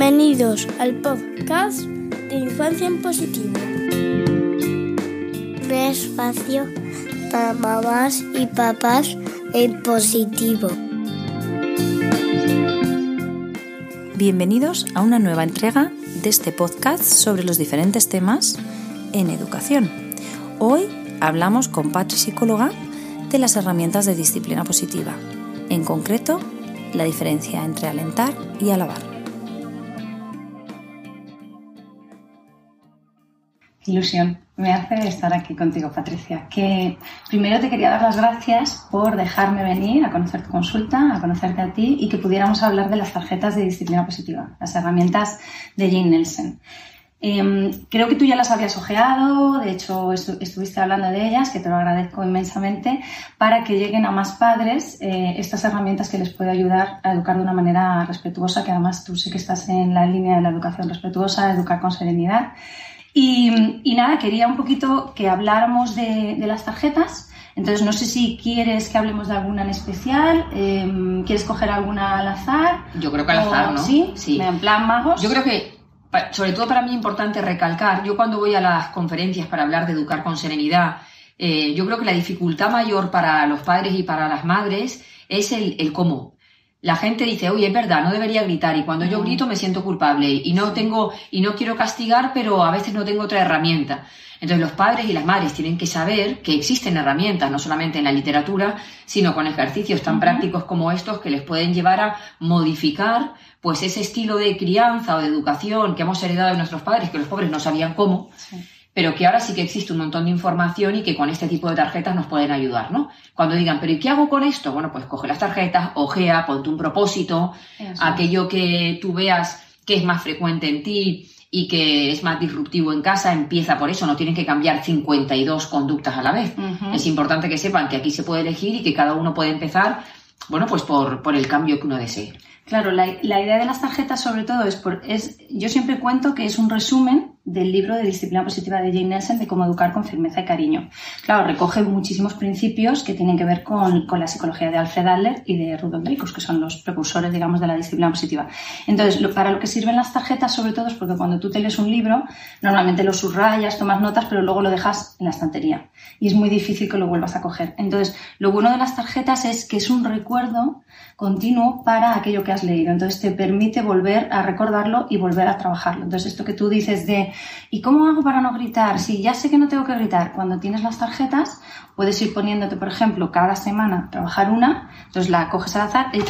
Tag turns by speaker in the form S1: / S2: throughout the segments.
S1: Bienvenidos al podcast de Infancia en Positivo. Un espacio para mamás y papás en positivo.
S2: Bienvenidos a una nueva entrega de este podcast sobre los diferentes temas en educación. Hoy hablamos con Patri Psicóloga de las herramientas de disciplina positiva, en concreto la diferencia entre alentar y alabar.
S3: Ilusión me hace estar aquí contigo, Patricia. Que primero te quería dar las gracias por dejarme venir a conocer tu consulta, a conocerte a ti y que pudiéramos hablar de las tarjetas de disciplina positiva, las herramientas de Jane Nelson. Em, creo que tú ya las habías ojeado, de hecho estuviste hablando de ellas, que te lo agradezco inmensamente, para que lleguen a más padres eh, estas herramientas que les puede ayudar a educar de una manera respetuosa, que además tú sé que estás en la línea de la educación respetuosa, educar con serenidad. Y, nada, quería un poquito que habláramos de, las tarjetas. Entonces, no sé si quieres que hablemos de alguna en especial, em, quieres coger alguna al azar.
S4: Yo creo que al azar, ¿no?
S3: Sí, sí. En plan magos.
S4: Yo creo que, sobre todo para mí, es importante recalcar, yo cuando voy a las conferencias para hablar de educar con serenidad, eh, yo creo que la dificultad mayor para los padres y para las madres es el, el cómo la gente dice, oye, es verdad, no debería gritar y cuando yo grito me siento culpable y no tengo y no quiero castigar, pero a veces no tengo otra herramienta. Entonces los padres y las madres tienen que saber que existen herramientas, no solamente en la literatura, sino con ejercicios tan prácticos como estos que les pueden llevar a modificar pues ese estilo de crianza o de educación que hemos heredado de nuestros padres, que los pobres no sabían cómo pero que ahora sí que existe un montón de información y que con este tipo de tarjetas nos pueden ayudar, ¿no? Cuando digan, pero ¿y qué hago con esto? Bueno, pues coge las tarjetas, ojea, ponte un propósito, aquello que tú veas que es más frecuente en ti y que es más disruptivo en casa, empieza por eso, no tienen que cambiar 52 conductas a la vez. Es importante que sepan que aquí se puede elegir y que cada uno puede empezar, bueno, pues por, por el cambio que uno desee.
S3: Claro, la, idea de las tarjetas sobre todo es, por, es, yo siempre cuento que es un resumen del libro de disciplina positiva de Jane Nelson de cómo educar con firmeza y cariño. Claro, recoge muchísimos principios que tienen que ver con, la psicología de Alfred Adler y de Rudolf Dreikos, que son los precursores, digamos, de la disciplina positiva. Entonces, para lo que sirven las tarjetas sobre todo es porque cuando tú te lees un libro, normalmente lo subrayas, tomas notas, pero luego lo dejas en la estantería. Y es muy difícil que lo vuelvas a coger. Entonces, lo bueno de las tarjetas es que es un recuerdo continuo para aquello que has leído. Entonces te permite volver a recordarlo y volver a trabajarlo. Entonces esto que tú dices de ¿y cómo hago para no gritar? Si ya sé que no tengo que gritar, cuando tienes las tarjetas puedes ir poniéndote, por ejemplo, cada semana trabajar una, entonces la coges al azar, eh,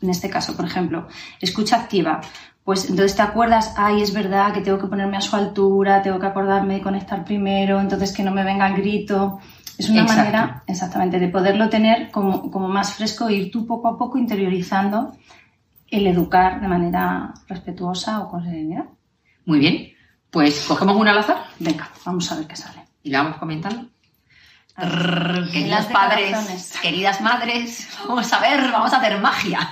S3: en este caso, por ejemplo, escucha activa. Pues entonces te acuerdas, ay, es verdad que tengo que ponerme a su altura, tengo que acordarme de conectar primero, entonces que no me venga el grito. Es una manera, exactamente, de poderlo tener como, como más fresco e ir tú poco a poco interiorizando el educar de manera respetuosa o con serenidad.
S4: Muy bien, pues cogemos una al azar.
S3: Venga, vamos a ver qué sale.
S4: Y la vamos comentando. queridos padres, queridas madres, vamos a ver, vamos a hacer magia.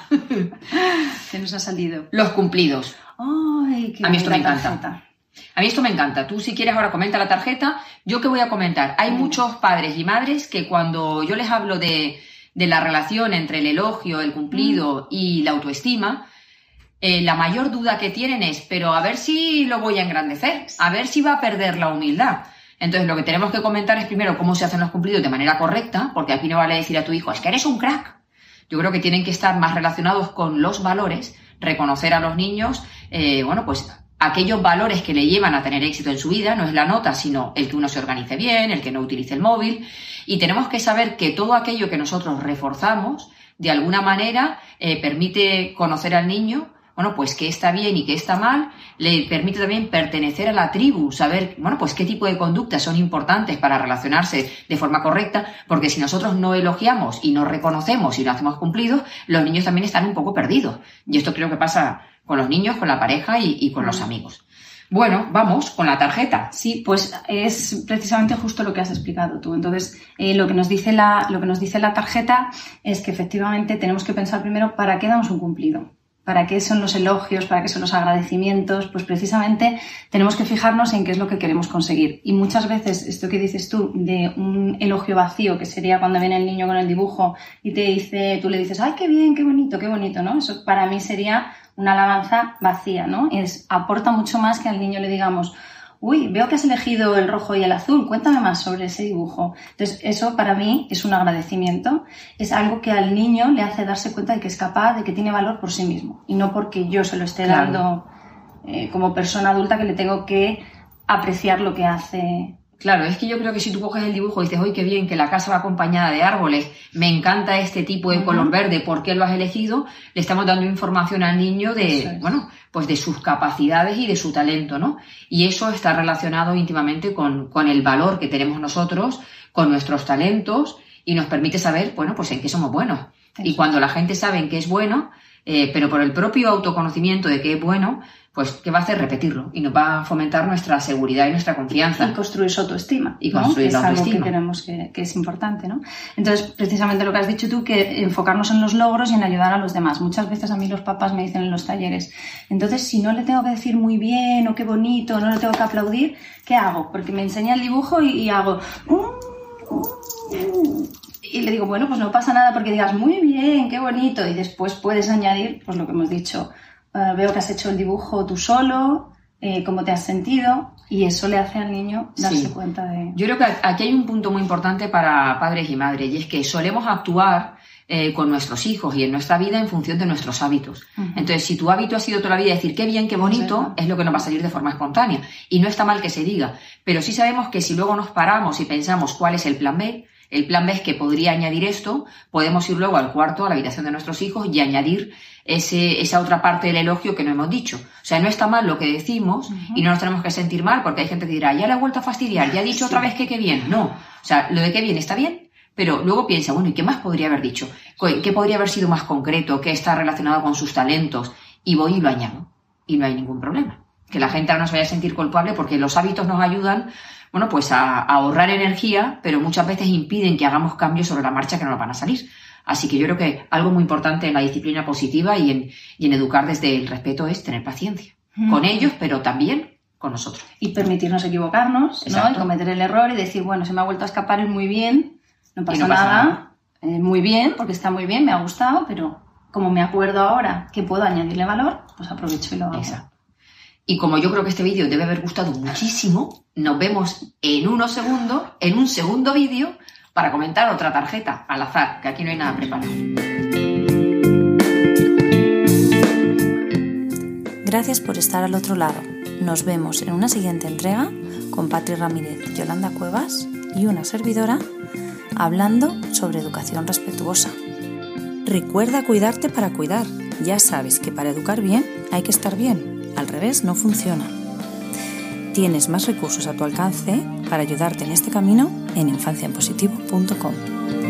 S3: ¿Qué nos ha salido?
S4: Los cumplidos.
S3: Ay, qué
S4: a mí esto me encanta. A mí esto me encanta. Tú si quieres ahora comenta la tarjeta. Yo qué voy a comentar. Hay muchos padres y madres que cuando yo les hablo de, la relación entre el elogio, el cumplido mm. y la autoestima, eh, la mayor duda que tienen es, pero a ver si lo voy a engrandecer, a ver si va a perder la humildad. Entonces lo que tenemos que comentar es primero cómo se hacen los cumplidos de manera correcta, porque aquí no vale decir a tu hijo, es que eres un crack. Yo creo que tienen que estar más relacionados con los valores, reconocer a los niños, eh, bueno, pues aquellos valores que le llevan a tener éxito en su vida, no es la nota, sino el que uno se organice bien, el que no utilice el móvil. Y tenemos que saber que todo aquello que nosotros reforzamos, de alguna manera, eh, permite conocer al niño, bueno, pues qué está bien y qué está mal, le permite también pertenecer a la tribu, saber, bueno, pues qué tipo de conductas son importantes para relacionarse de forma correcta, porque si nosotros no elogiamos y no reconocemos y no hacemos cumplidos, los niños también están un poco perdidos. Y esto creo que pasa con los niños, con la pareja y, con los mm. amigos. Bueno, vamos con la tarjeta.
S3: Sí, pues es precisamente justo lo que has explicado tú. Entonces, eh, lo, que nos dice la, lo que nos dice la tarjeta es que efectivamente tenemos que pensar primero para qué damos un cumplido. ¿Para qué son los elogios? ¿Para qué son los agradecimientos? Pues precisamente tenemos que fijarnos en qué es lo que queremos conseguir. Y muchas veces esto que dices tú de un elogio vacío, que sería cuando viene el niño con el dibujo y te dice, tú le dices, ay, qué bien, qué bonito, qué bonito, ¿no? Eso para mí sería una alabanza vacía, ¿no? Es, aporta mucho más que al niño le digamos, uy, veo que has elegido el rojo y el azul, cuéntame más sobre ese dibujo. Entonces, eso para mí es un agradecimiento, es algo que al niño le hace darse cuenta de que es capaz, de que tiene valor por sí mismo, y no porque yo se lo esté dando eh, como persona adulta que le tengo que apreciar lo que hace
S4: Claro, es que yo creo que si tú coges el dibujo y dices, ¡ay, qué bien, que la casa va acompañada de árboles, me encanta este tipo de color verde, ¿por qué lo has elegido? Le estamos dando información al niño de, bueno, pues de sus capacidades y de su talento, ¿no? Y eso está relacionado íntimamente con, con el valor que tenemos nosotros, con nuestros talentos y nos permite saber, bueno, pues en qué somos buenos. Y cuando la gente sabe en qué es bueno, eh, pero por el propio autoconocimiento de qué es bueno, pues ¿qué va a hacer? Repetirlo y nos va a fomentar nuestra seguridad y nuestra confianza.
S3: Y construir su autoestima.
S4: Y construir
S3: ¿no? que es algo que queremos que, es importante, ¿no? Entonces, precisamente lo que has dicho tú, que enfocarnos en los logros y en ayudar a los demás. Muchas veces a mí los papás me dicen en los talleres, entonces si no le tengo que decir muy bien o qué bonito, no le tengo que aplaudir, ¿qué hago? Porque me enseña el dibujo y, hago... y le digo, bueno, pues no pasa nada porque digas muy bien, qué bonito, y después puedes añadir, pues lo que hemos dicho, eh, veo que has hecho el dibujo tú solo, eh, cómo te has sentido, y eso le hace al niño darse cuenta de...
S4: Yo creo que aquí hay un punto muy importante para padres y madres, y es que solemos actuar eh, con nuestros hijos y en nuestra vida en función de nuestros hábitos. Entonces, si tu hábito ha sido toda la vida decir qué bien, qué bonito, es, lo que nos va a salir de forma espontánea. Y no está mal que se diga, pero sí sabemos que si luego nos paramos y pensamos cuál es el plan B, el plan B es que podría añadir esto, podemos ir luego al cuarto, a la habitación de nuestros hijos y añadir ese, esa otra parte del elogio que no hemos dicho. O sea, no está mal lo que decimos y no nos tenemos que sentir mal porque hay gente que dirá, ya le ha vuelto a fastidiar, ya ha dicho otra vez que qué bien. No. O sea, lo de qué bien está bien, pero luego piensa, bueno, ¿y qué más podría haber dicho? ¿Qué podría haber sido más concreto? ¿Qué está relacionado con sus talentos? Y voy y lo añado. Y no hay ningún problema. Que la gente ahora no se vaya a sentir culpable porque los hábitos nos ayudan, bueno, pues a, ahorrar energía, pero muchas veces impiden que hagamos cambios sobre la marcha que no nos van a salir. Así que yo creo que algo muy importante en la disciplina positiva y en, y en educar desde el respeto es tener paciencia. Con ellos, pero también con nosotros.
S3: Y permitirnos equivocarnos, ¿no? Y cometer el error y decir, bueno, se me ha vuelto a escapar es muy bien, no pasa, nada, eh, muy bien, porque está muy bien, me ha gustado, pero como me acuerdo ahora que puedo añadirle valor, pues aprovecho y lo hago.
S4: Y como yo creo que este vídeo debe haber gustado muchísimo, nos vemos en unos segundos, en un segundo vídeo, para comentar otra tarjeta al azar, que aquí no hay nada preparado.
S2: Gracias por estar al otro lado. Nos vemos en una siguiente entrega con Patri Ramírez, Yolanda Cuevas y una servidora hablando sobre educación respetuosa. Recuerda cuidarte para cuidar. Ya sabes que para educar bien hay que estar bien. Al revés no funciona. Tienes más recursos a tu alcance para ayudarte en este camino en infanciaenpositivo.com.